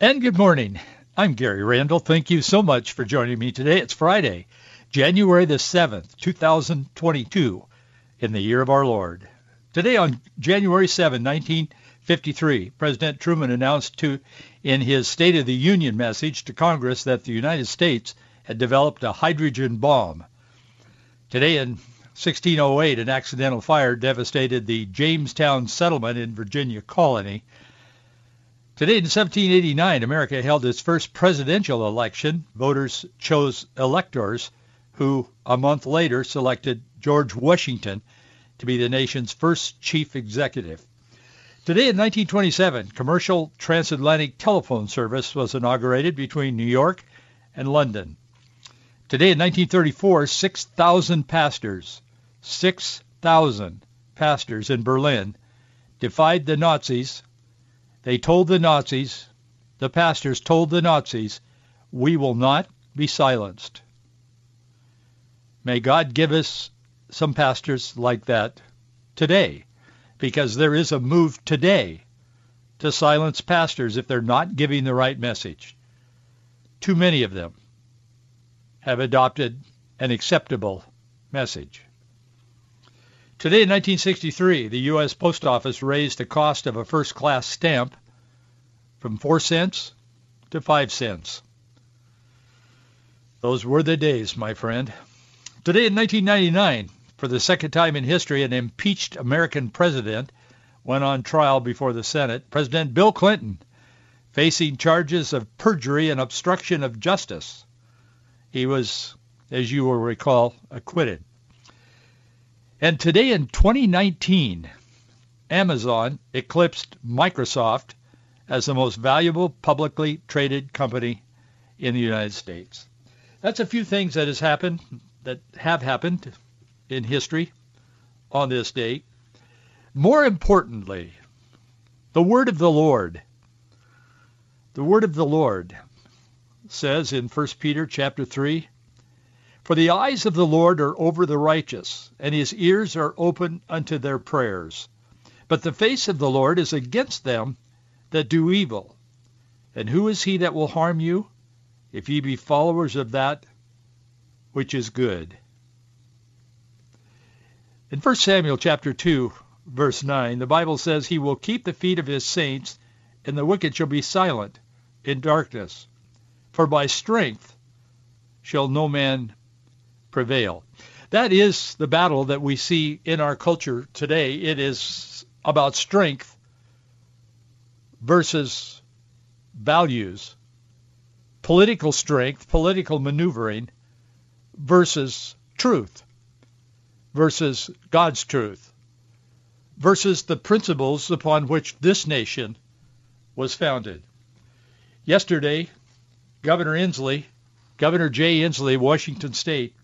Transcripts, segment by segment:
And good morning. I'm Gary Randall. Thank you so much for joining me today. It's Friday, January the 7th, 2022, in the year of our Lord. Today on January 7, 1953, President Truman announced to in his State of the Union message to Congress that the United States had developed a hydrogen bomb. Today in 1608, an accidental fire devastated the Jamestown settlement in Virginia colony. Today in 1789, America held its first presidential election. Voters chose electors who, a month later, selected George Washington to be the nation's first chief executive. Today in 1927, commercial transatlantic telephone service was inaugurated between New York and London. Today in 1934, 6,000 pastors, 6,000 pastors in Berlin defied the Nazis they told the Nazis, the pastors told the Nazis, we will not be silenced. May God give us some pastors like that today, because there is a move today to silence pastors if they're not giving the right message. Too many of them have adopted an acceptable message. Today in 1963, the U.S. Post Office raised the cost of a first-class stamp from 4 cents to 5 cents. Those were the days, my friend. Today in 1999, for the second time in history, an impeached American president went on trial before the Senate. President Bill Clinton, facing charges of perjury and obstruction of justice. He was, as you will recall, acquitted. And today in 2019, Amazon eclipsed Microsoft as the most valuable publicly traded company in the United States. That's a few things that has happened that have happened in history on this date. More importantly, the word of the Lord. The word of the Lord says in 1 Peter chapter 3, For the eyes of the Lord are over the righteous, and his ears are open unto their prayers. But the face of the Lord is against them that do evil. And who is he that will harm you, if ye be followers of that which is good? In 1 Samuel chapter 2, verse 9, the Bible says, He will keep the feet of his saints, and the wicked shall be silent in darkness. For by strength shall no man prevail. That is the battle that we see in our culture today. It is about strength versus values, political strength, political maneuvering versus truth, versus God's truth, versus the principles upon which this nation was founded. Yesterday, Governor Inslee, Governor Jay Inslee, Washington State,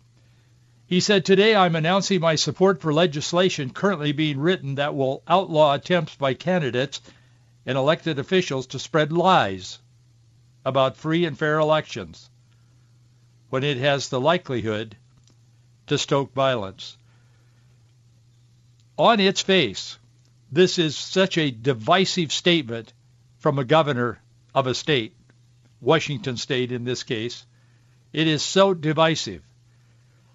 he said, Today I'm announcing my support for legislation currently being written that will outlaw attempts by candidates and elected officials to spread lies about free and fair elections when it has the likelihood to stoke violence. On its face, this is such a divisive statement from a governor of a state, Washington state in this case. It is so divisive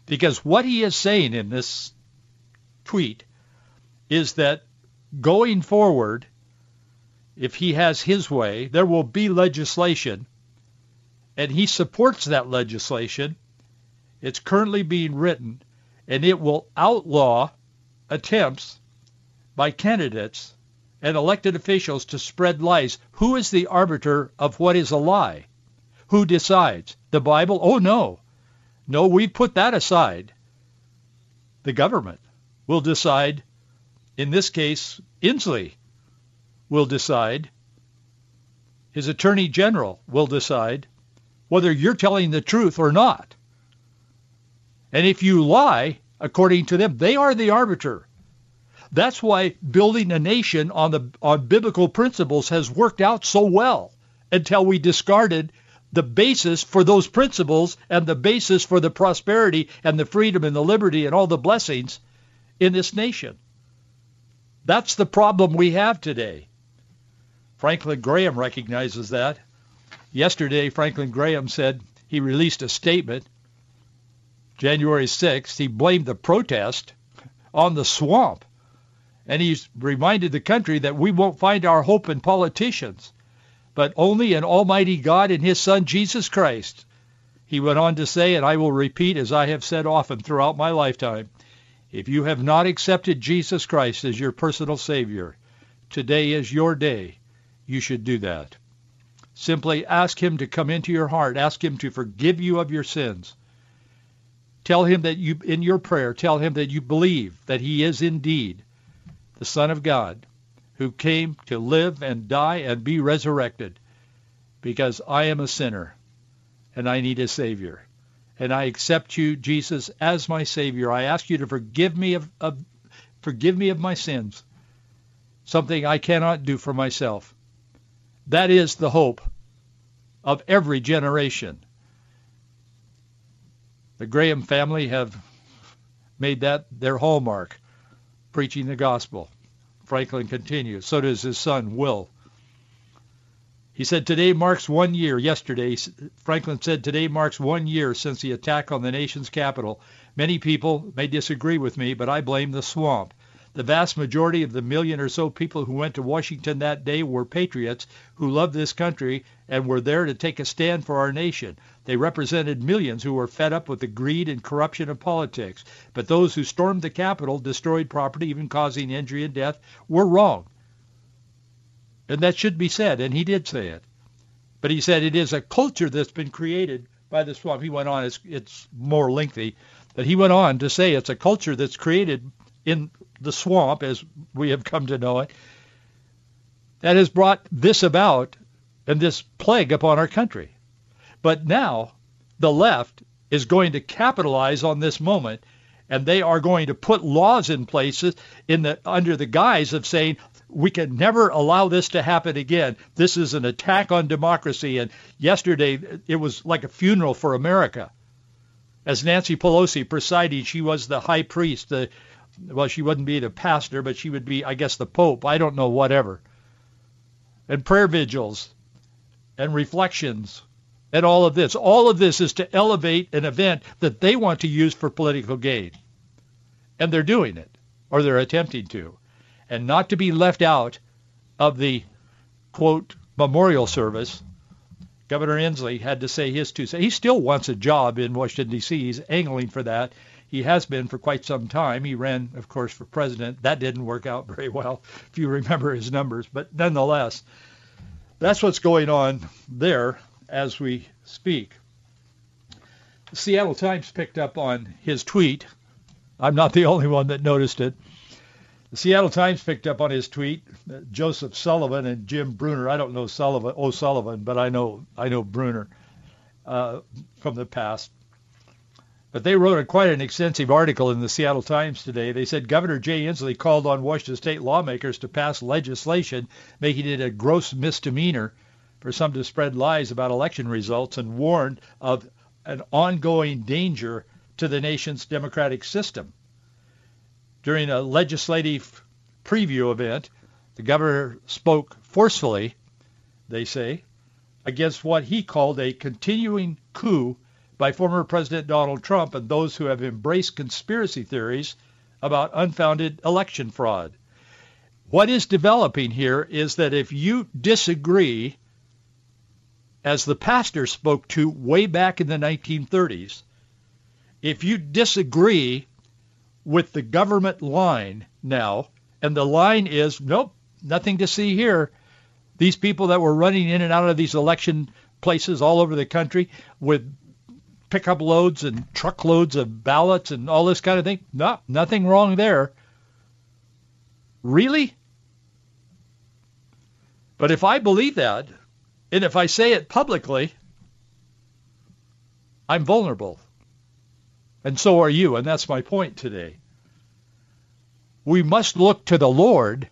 because what he is saying in this tweet is that going forward, if he has his way, there will be legislation, and he supports that legislation. It's currently being written, and it will outlaw attempts by candidates and elected officials to spread lies. Who is the arbiter of what is a lie? Who decides? The Bible? Oh, no. No, we put that aside. The government will decide, in this case, Inslee will decide His attorney general will decide whether you're telling the truth or not. And if you lie, according to them, they are the arbiter. That's why building a nation on the on biblical principles has worked out so well until we discarded the basis for those principles and the basis for the prosperity and the freedom and the liberty and all the blessings in this nation. That's the problem we have today. Franklin Graham recognizes that. Yesterday, Franklin Graham said he released a statement, January 6th. He blamed the protest on the swamp. And he's reminded the country that we won't find our hope in politicians, but only in Almighty God and his Son, Jesus Christ. He went on to say, and I will repeat as I have said often throughout my lifetime, if you have not accepted Jesus Christ as your personal Savior, today is your day. You should do that. Simply ask him to come into your heart. Ask him to forgive you of your sins. Tell him that you, in your prayer, tell him that you believe that he is indeed the Son of God who came to live and die and be resurrected because I am a sinner and I need a Savior and I accept you, Jesus, as my Savior. I ask you to forgive me of, of forgive me of my sins, something I cannot do for myself. That is the hope of every generation. The Graham family have made that their hallmark, preaching the gospel. Franklin continues. So does his son, Will. He said, today marks one year. Yesterday, Franklin said, today marks one year since the attack on the nation's capital. Many people may disagree with me, but I blame the swamp. The vast majority of the million or so people who went to Washington that day were patriots who loved this country and were there to take a stand for our nation. They represented millions who were fed up with the greed and corruption of politics. But those who stormed the Capitol, destroyed property, even causing injury and death, were wrong. And that should be said, and he did say it. But he said it is a culture that's been created by the swamp. He went on, it's, it's more lengthy, that he went on to say it's a culture that's created in the swamp, as we have come to know it, that has brought this about and this plague upon our country. But now the left is going to capitalize on this moment and they are going to put laws in places in the under the guise of saying we can never allow this to happen again. This is an attack on democracy. And yesterday, it was like a funeral for America. As Nancy Pelosi presiding, she was the high priest. The, well, she wouldn't be the pastor, but she would be, I guess, the pope. I don't know, whatever. And prayer vigils and reflections and all of this. All of this is to elevate an event that they want to use for political gain. And they're doing it, or they're attempting to and not to be left out of the, quote, memorial service, Governor Inslee had to say his two cents. He still wants a job in Washington, D.C. He's angling for that. He has been for quite some time. He ran, of course, for president. That didn't work out very well, if you remember his numbers. But nonetheless, that's what's going on there as we speak. The Seattle Times picked up on his tweet. I'm not the only one that noticed it. The Seattle Times picked up on his tweet. Uh, Joseph Sullivan and Jim Brunner. I don't know Sullivan, O'Sullivan, but I know I know Brunner uh, from the past. But they wrote a, quite an extensive article in the Seattle Times today. They said Governor Jay Inslee called on Washington state lawmakers to pass legislation making it a gross misdemeanor for some to spread lies about election results and warned of an ongoing danger to the nation's democratic system. During a legislative preview event, the governor spoke forcefully, they say, against what he called a continuing coup by former President Donald Trump and those who have embraced conspiracy theories about unfounded election fraud. What is developing here is that if you disagree, as the pastor spoke to way back in the 1930s, if you disagree with the government line now, and the line is, nope, nothing to see here. These people that were running in and out of these election places all over the country with pickup loads and truckloads of ballots and all this kind of thing, no, nothing wrong there. Really? But if I believe that, And if I say it publicly, I'm vulnerable. And so are you, and that's my point today. We must look to the Lord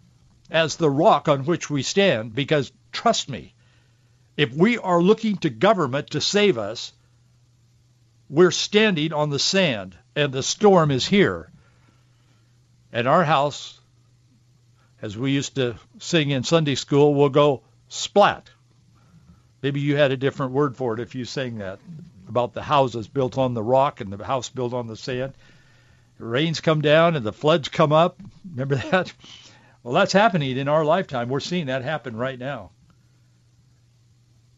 as the rock on which we stand because, trust me, if we are looking to government to save us, we're standing on the sand and the storm is here. And our house, as we used to sing in Sunday school, will go splat. Maybe you had a different word for it if you sang that about the houses built on the rock and the house built on the sand. The rains come down and the floods come up. Remember that? Well, that's happening in our lifetime. We're seeing that happen right now.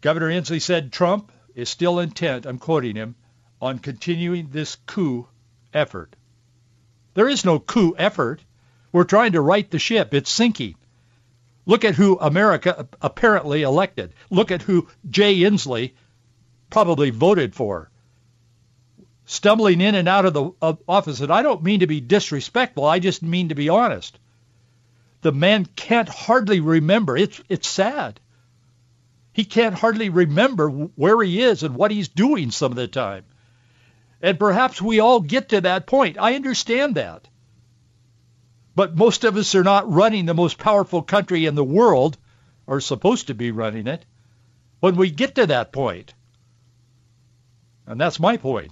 Governor Inslee said Trump is still intent, I'm quoting him, on continuing this coup effort. There is no coup effort. We're trying to right the ship. It's sinking. Look at who America apparently elected. Look at who Jay Inslee probably voted for. Stumbling in and out of the office. And I don't mean to be disrespectful. I just mean to be honest. The man can't hardly remember. It's, it's sad. He can't hardly remember where he is and what he's doing some of the time. And perhaps we all get to that point. I understand that. But most of us are not running the most powerful country in the world, or supposed to be running it, when we get to that point. And that's my point.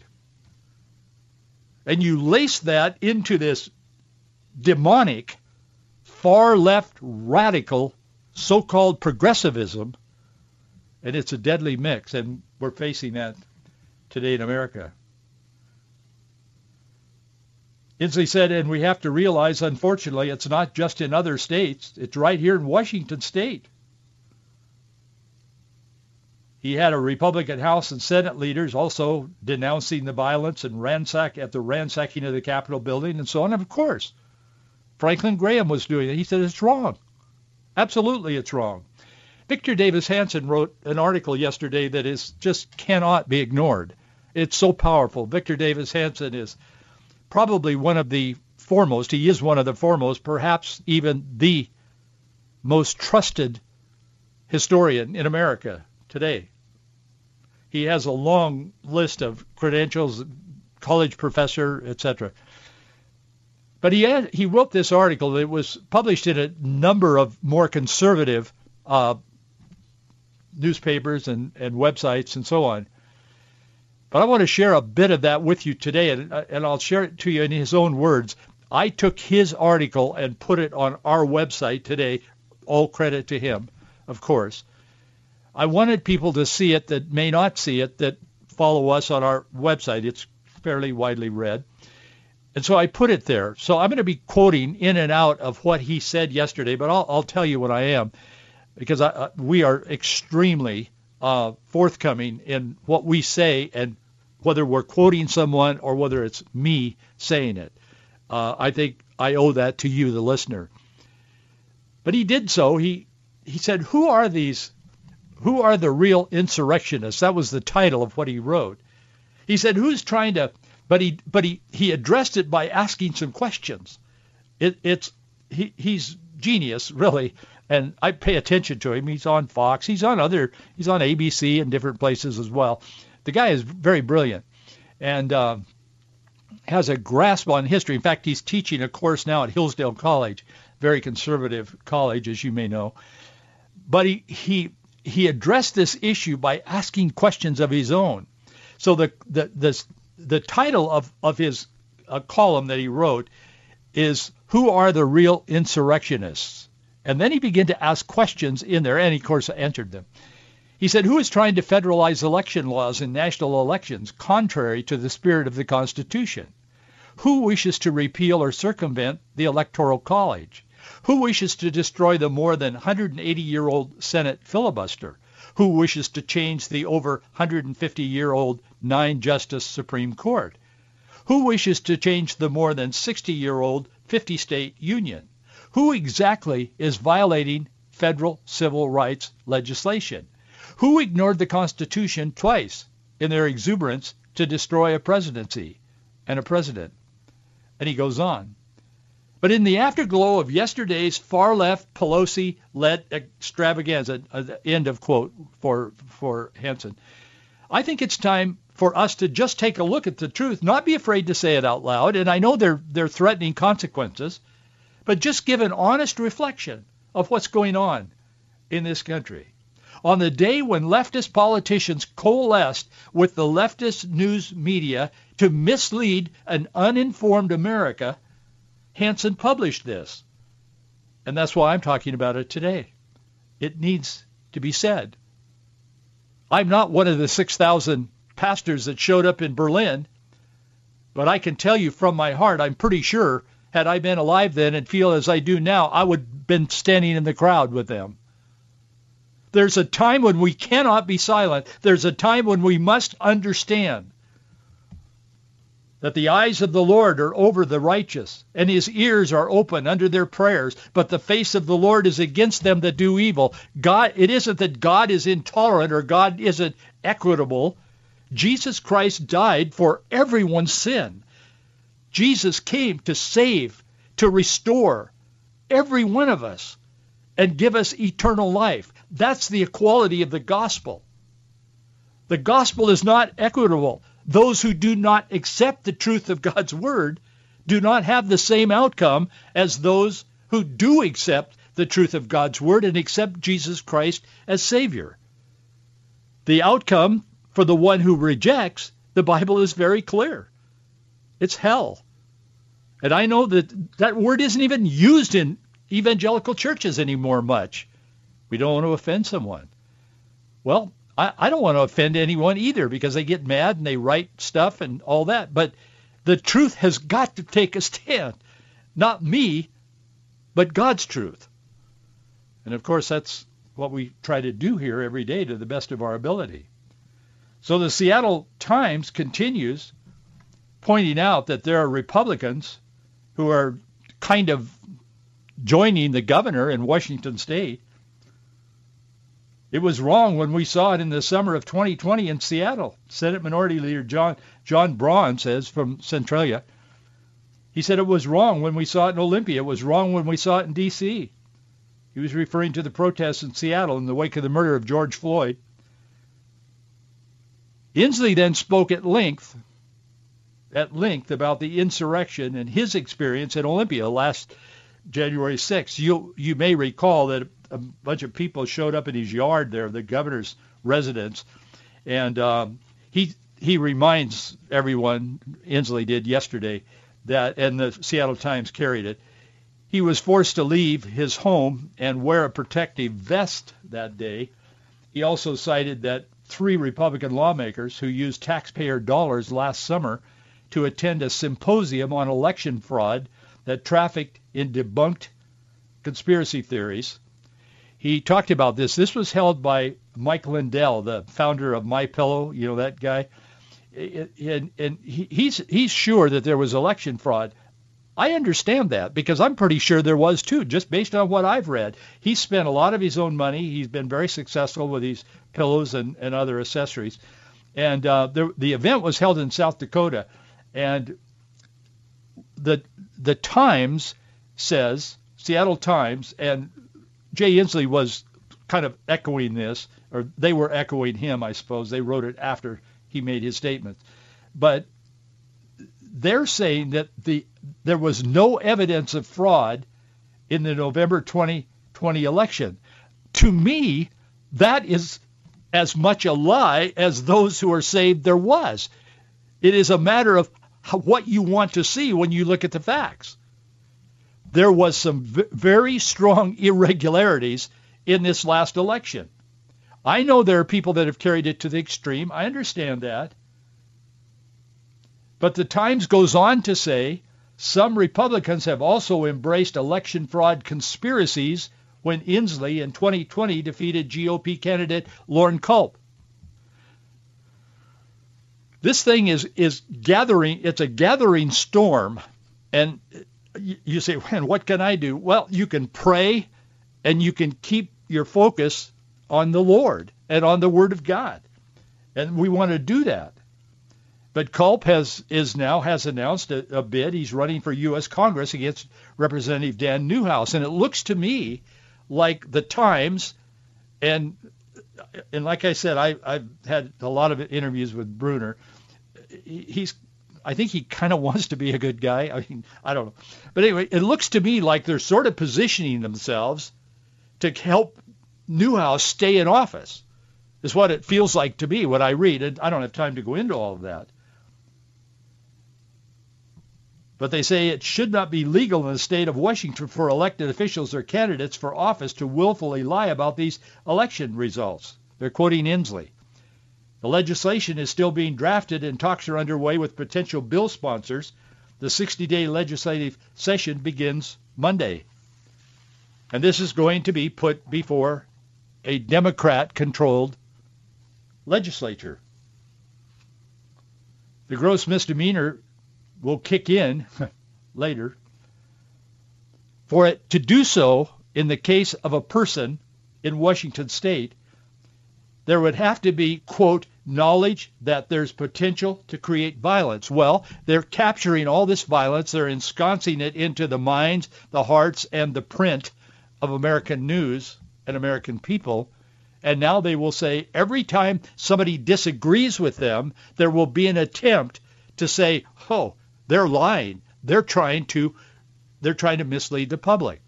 And you lace that into this demonic, far left, radical, so-called progressivism, and it's a deadly mix, and we're facing that today in America. Inslee said, and we have to realize, unfortunately, it's not just in other states. It's right here in Washington State. He had a Republican House and Senate leaders also denouncing the violence and ransack at the ransacking of the Capitol building and so on. And of course, Franklin Graham was doing it. He said it's wrong. Absolutely, it's wrong. Victor Davis Hanson wrote an article yesterday that is just cannot be ignored. It's so powerful. Victor Davis Hanson is probably one of the foremost, he is one of the foremost, perhaps even the most trusted historian in America today. He has a long list of credentials, college professor, etc. But he had, he wrote this article that was published in a number of more conservative uh, newspapers and, and websites and so on. But I want to share a bit of that with you today, and, uh, and I'll share it to you in his own words. I took his article and put it on our website today. All credit to him, of course. I wanted people to see it that may not see it, that follow us on our website. It's fairly widely read. And so I put it there. So I'm going to be quoting in and out of what he said yesterday, but I'll, I'll tell you what I am because I, uh, we are extremely uh, forthcoming in what we say and whether we're quoting someone or whether it's me saying it. Uh, I think I owe that to you, the listener. But he did so. He he said, "Who are these? Who are the real insurrectionists?" That was the title of what he wrote. He said, "Who's trying to?" But he but he he addressed it by asking some questions. It, it's he he's genius really and I pay attention to him. He's on Fox. He's on other. He's on ABC and different places as well. The guy is very brilliant, and uh, has a grasp on history. In fact, he's teaching a course now at Hillsdale College, very conservative college, as you may know. But he he he addressed this issue by asking questions of his own. So the the the, the title of of his uh, column that he wrote is "Who are the real insurrectionists?" And then he began to ask questions in there, and of course, answered them. He said, who is trying to federalize election laws in national elections contrary to the spirit of the Constitution? Who wishes to repeal or circumvent the Electoral College? Who wishes to destroy the more than 180-year-old Senate filibuster? Who wishes to change the over 150-year-old nine-justice Supreme Court? Who wishes to change the more than 60-year-old 50-state union? Who exactly is violating federal civil rights legislation? Who ignored the Constitution twice in their exuberance to destroy a presidency and a president? And he goes on. But in the afterglow of yesterday's far-left Pelosi-led extravaganza, uh, end of quote for, for Hanson, I think it's time for us to just take a look at the truth, not be afraid to say it out loud. And I know they're, they're threatening consequences, but just give an honest reflection of what's going on in this country. On the day when leftist politicians coalesced with the leftist news media to mislead an uninformed America, Hanson published this. And that's why I'm talking about it today. It needs to be said. I'm not one of the 6,000 pastors that showed up in Berlin, but I can tell you from my heart, I'm pretty sure had I been alive then and feel as I do now, I would have been standing in the crowd with them. There's a time when we cannot be silent. There's a time when we must understand that the eyes of the Lord are over the righteous, and his ears are open under their prayers, but the face of the Lord is against them that do evil. God, it isn't that God is intolerant or God isn't equitable. Jesus Christ died for everyone's sin. Jesus came to save, to restore every one of us and give us eternal life. That's the equality of the gospel. The gospel is not equitable those who do not accept the truth of God's word do not have the same outcome as those who do accept the truth of God's word and accept Jesus Christ as Savior. The outcome for the one who rejects, the Bible is very clear. It's hell. And I know that that word isn't even used in evangelical churches anymore much. We don't want to offend someone. Well, I, I don't want to offend anyone either because they get mad and they write stuff and all that. But the truth has got to take a stand. Not me, but God's truth. And of course, that's what we try to do here every day to the best of our ability. So the Seattle Times continues pointing out that there are Republicans who are kind of joining the governor in Washington state it was wrong when we saw it in the summer of 2020 in Seattle. Senate Minority Leader John John Braun says from Centralia. He said it was wrong when we saw it in Olympia. It was wrong when we saw it in D.C. He was referring to the protests in Seattle in the wake of the murder of George Floyd. Inslee then spoke at length at length about the insurrection and his experience at Olympia last January 6th. You you may recall that a bunch of people showed up in his yard there, the governor's residence, and um, he he reminds everyone, Inslee did yesterday, that and the Seattle Times carried it. He was forced to leave his home and wear a protective vest that day. He also cited that three Republican lawmakers who used taxpayer dollars last summer to attend a symposium on election fraud that trafficked in debunked conspiracy theories he talked about this. This was held by Mike Lindell, the founder of My Pillow. You know that guy, and and he's he's sure that there was election fraud. I understand that because I'm pretty sure there was too, just based on what I've read. He spent a lot of his own money. He's been very successful with these pillows and, and other accessories. And uh, the the event was held in South Dakota, and the the Times says Seattle Times and Jay Inslee was kind of echoing this, or they were echoing him, I suppose. They wrote it after he made his statement. But they're saying that the there was no evidence of fraud in the November 2020 election. To me, that is as much a lie as those who are saying there was. It is a matter of what you want to see when you look at the facts there was some v- very strong irregularities in this last election. I know there are people that have carried it to the extreme. I understand that. But the Times goes on to say some Republicans have also embraced election fraud conspiracies when Inslee in 2020 defeated GOP candidate Loren Culp. This thing is, is gathering, it's a gathering storm. And you say, man, what can I do? Well, you can pray and you can keep your focus on the Lord and on the Word of God. And we want to do that. But Culp has is now has announced a, a bid. He's running for U.S. Congress against Representative Dan Newhouse, and it looks to me like the Times and and like I said, I, I've had a lot of interviews with Brunner. He's I think he kind of wants to be a good guy. I mean, I don't know. But anyway, it looks to me like they're sort of positioning themselves to help Newhouse stay in office. Is what it feels like to me, what I read. And I don't have time to go into all of that. But they say it should not be legal in the state of Washington for elected officials or candidates for office to willfully lie about these election results. They're quoting Inslee. The legislation is still being drafted and talks are underway with potential bill sponsors. The 60-day legislative session begins Monday. And this is going to be put before a Democrat-controlled legislature. The gross misdemeanor will kick in later. For it to do so in the case of a person in Washington state, there would have to be, quote, knowledge that there's potential to create violence. Well, they're capturing all this violence. They're ensconcing it into the minds, the hearts, and the print of American news and American people. And now they will say every time somebody disagrees with them, there will be an attempt to say, oh, they're lying. They're trying to they're trying to mislead the public.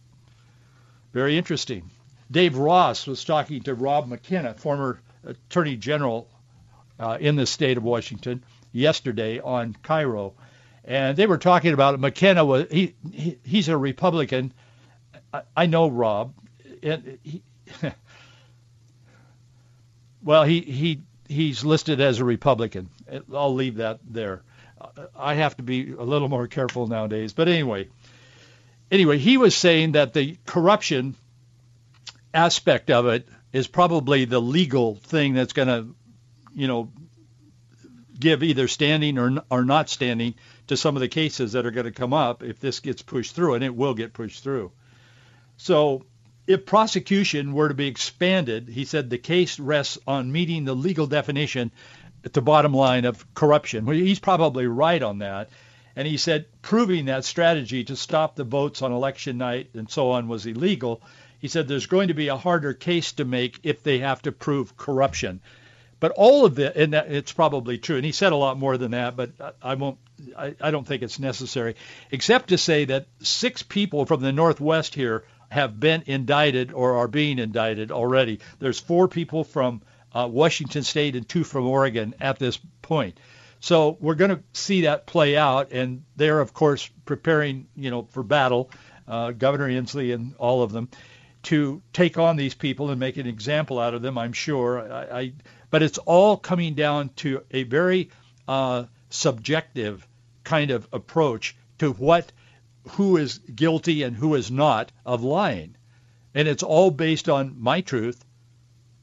Very interesting. Dave Ross was talking to Rob McKenna, former Attorney General uh, in the state of Washington, yesterday on KIRO, and they were talking about it. McKenna was he, he he's a Republican. I, I know Rob, and he, well he he he's listed as a Republican. I'll leave that there. I have to be a little more careful nowadays. But anyway, anyway, he was saying that the corruption aspect of it is probably the legal thing that's going to, you know, give either standing or or not standing to some of the cases that are going to come up if this gets pushed through, and it will get pushed through. So if prosecution were to be expanded, he said the case rests on meeting the legal definition at the bottom line of corruption. Well, he's probably right on that. And he said proving that strategy to stop the votes on election night and so on was illegal. He said there's going to be a harder case to make if they have to prove corruption. But all of it, and it's probably true. And he said a lot more than that, but I won't. I, I don't think it's necessary, except to say that six people from the Northwest here have been indicted or are being indicted already. There's four people from uh, Washington State and two from Oregon at this point. So we're going to see that play out, and they're of course preparing, you know, for battle. Uh, Governor Inslee and all of them to take on these people and make an example out of them. I'm sure. I, I but it's all coming down to a very uh, subjective kind of approach to what who is guilty and who is not of lying, and it's all based on my truth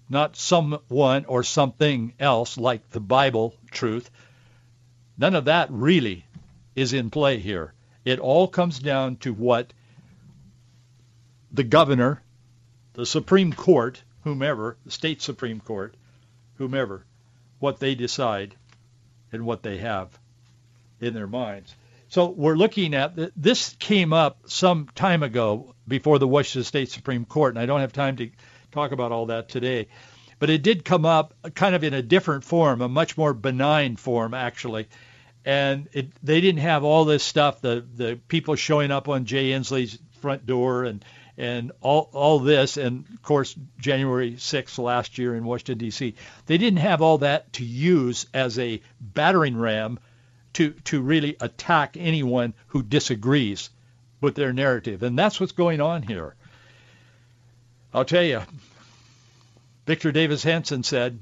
not someone or something else like the Bible truth. None of that really is in play here. It all comes down to what the governor, the Supreme Court, whomever, the state Supreme Court, whomever, what they decide and what they have in their minds. So we're looking at this came up some time ago before the Washington State Supreme Court, and I don't have time to talk about all that today. But it did come up kind of in a different form, a much more benign form, actually. And it, they didn't have all this stuff, the, the people showing up on Jay Inslee's front door and, and all, all this, and of course, January 6th last year in Washington, D.C. They didn't have all that to use as a battering ram to, to really attack anyone who disagrees with their narrative. And that's what's going on here. I'll tell you, Victor Davis Hanson said,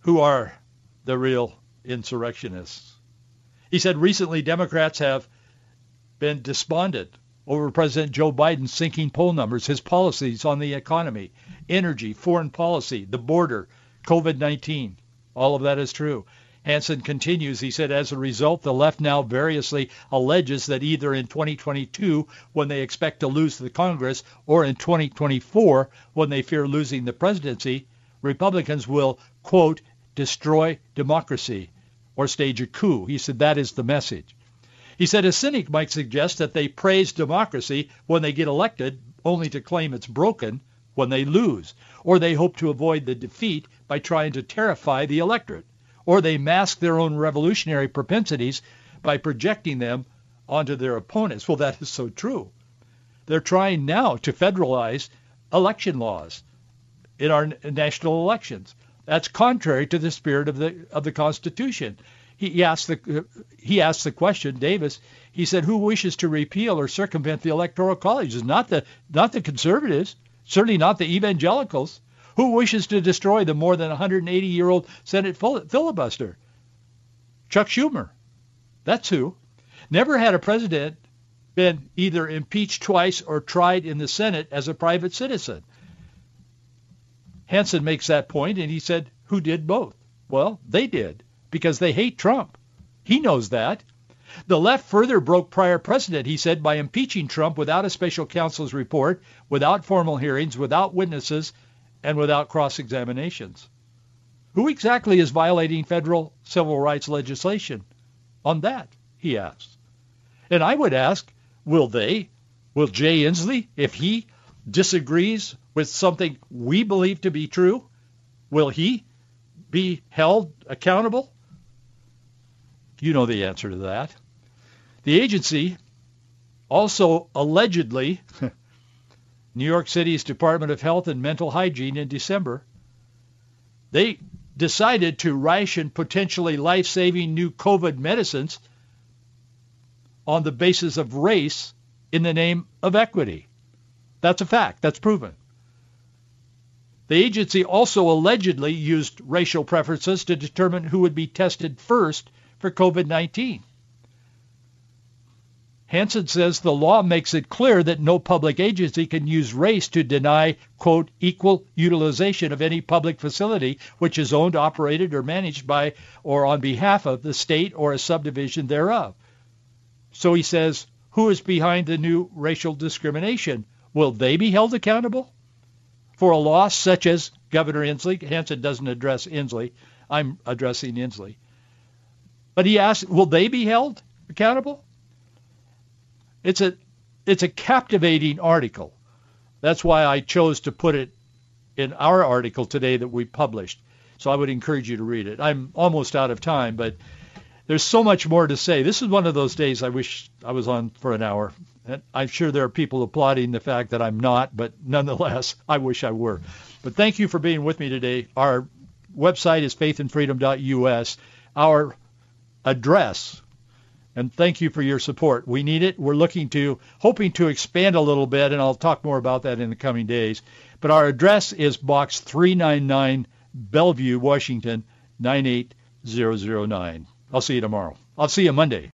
who are the real insurrectionists? He said recently Democrats have been despondent over President Joe Biden's sinking poll numbers, his policies on the economy, energy, foreign policy, the border, COVID-19. All of that is true. Hanson continues, he said, as a result, the left now variously alleges that either in 2022, when they expect to lose the Congress, or in 2024, when they fear losing the presidency, Republicans will, quote, destroy democracy, or stage a coup. He said that is the message. He said a cynic might suggest that they praise democracy when they get elected only to claim it's broken when they lose, or they hope to avoid the defeat by trying to terrify the electorate, or they mask their own revolutionary propensities by projecting them onto their opponents. Well, that is so true. They're trying now to federalize election laws in our national elections. That's contrary to the spirit of the of the Constitution. He asked the he asked the question, Davis. He said, "Who wishes to repeal or circumvent the Electoral College? Is not the not the conservatives, certainly not the evangelicals. Who wishes to destroy the more than 180-year-old Senate filibuster? Chuck Schumer. That's who. Never had a president been either impeached twice or tried in the Senate as a private citizen. Hanson makes that point, and he said, who did both? Well, they did, because they hate Trump. He knows that. The left further broke prior precedent, he said, by impeaching Trump without a special counsel's report, without formal hearings, without witnesses, and without cross-examinations. Who exactly is violating federal civil rights legislation on that, he asks. And I would ask, will they, will Jay Inslee, if he disagrees with something we believe to be true, will he be held accountable? You know the answer to that. The agency also allegedly, New York City's Department of Health and Mental Hygiene in December, they decided to ration potentially life-saving new COVID medicines on the basis of race in the name of equity. That's a fact. That's proven. The agency also allegedly used racial preferences to determine who would be tested first for COVID-19. Hanson says the law makes it clear that no public agency can use race to deny, quote, equal utilization of any public facility which is owned, operated, or managed by or on behalf of the state or a subdivision thereof. So he says, who is behind the new racial discrimination? Will they be held accountable for a loss such as Governor Inslee? Hanson doesn't address Inslee. I'm addressing Inslee. But he asks, will they be held accountable? It's a it's a captivating article. That's why I chose to put it in our article today that we published. So I would encourage you to read it. I'm almost out of time, but there's so much more to say. This is one of those days I wish I was on for an hour. And I'm sure there are people applauding the fact that I'm not, but nonetheless, I wish I were. But thank you for being with me today. Our website is faithandfreedom.us. Our address, and thank you for your support. We need it. We're looking to, hoping to expand a little bit, and I'll talk more about that in the coming days. But our address is Box 399, Bellevue, Washington, 98009. I'll see you tomorrow. I'll see you Monday.